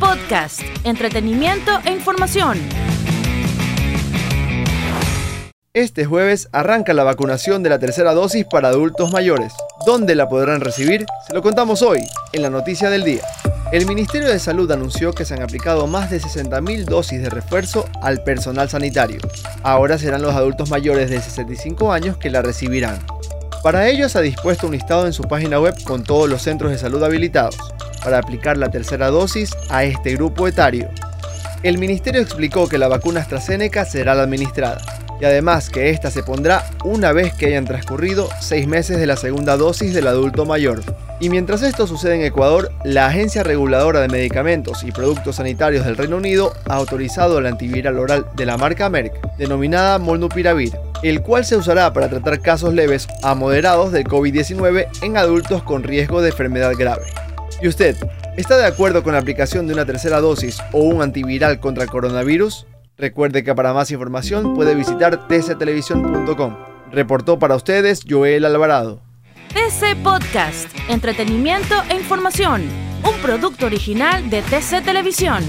Podcast, entretenimiento e información. Este jueves arranca la vacunación de la tercera dosis para adultos mayores. ¿Dónde la podrán recibir? Se lo contamos hoy, en la noticia del día. El Ministerio de Salud anunció que se han aplicado más de 60.000 dosis de refuerzo al personal sanitario. Ahora serán los adultos mayores de 65 años que la recibirán. Para ello se ha dispuesto un listado en su página web con todos los centros de salud habilitados para aplicar la tercera dosis a este grupo etario. El ministerio explicó que la vacuna AstraZeneca será la administrada y además que esta se pondrá una vez que hayan transcurrido seis meses de la segunda dosis del adulto mayor. Y mientras esto sucede en Ecuador, la Agencia Reguladora de Medicamentos y Productos Sanitarios del Reino Unido ha autorizado el antiviral oral de la marca Merck, denominada Molnupiravir, el cual se usará para tratar casos leves a moderados de COVID-19 en adultos con riesgo de enfermedad grave. ¿Y usted, está de acuerdo con la aplicación de una tercera dosis o un antiviral contra el coronavirus? Recuerde que para más información puede visitar tctelevisión.com. Reportó para ustedes Joel Alvarado. TC Podcast, entretenimiento e información, un producto original de TC Televisión.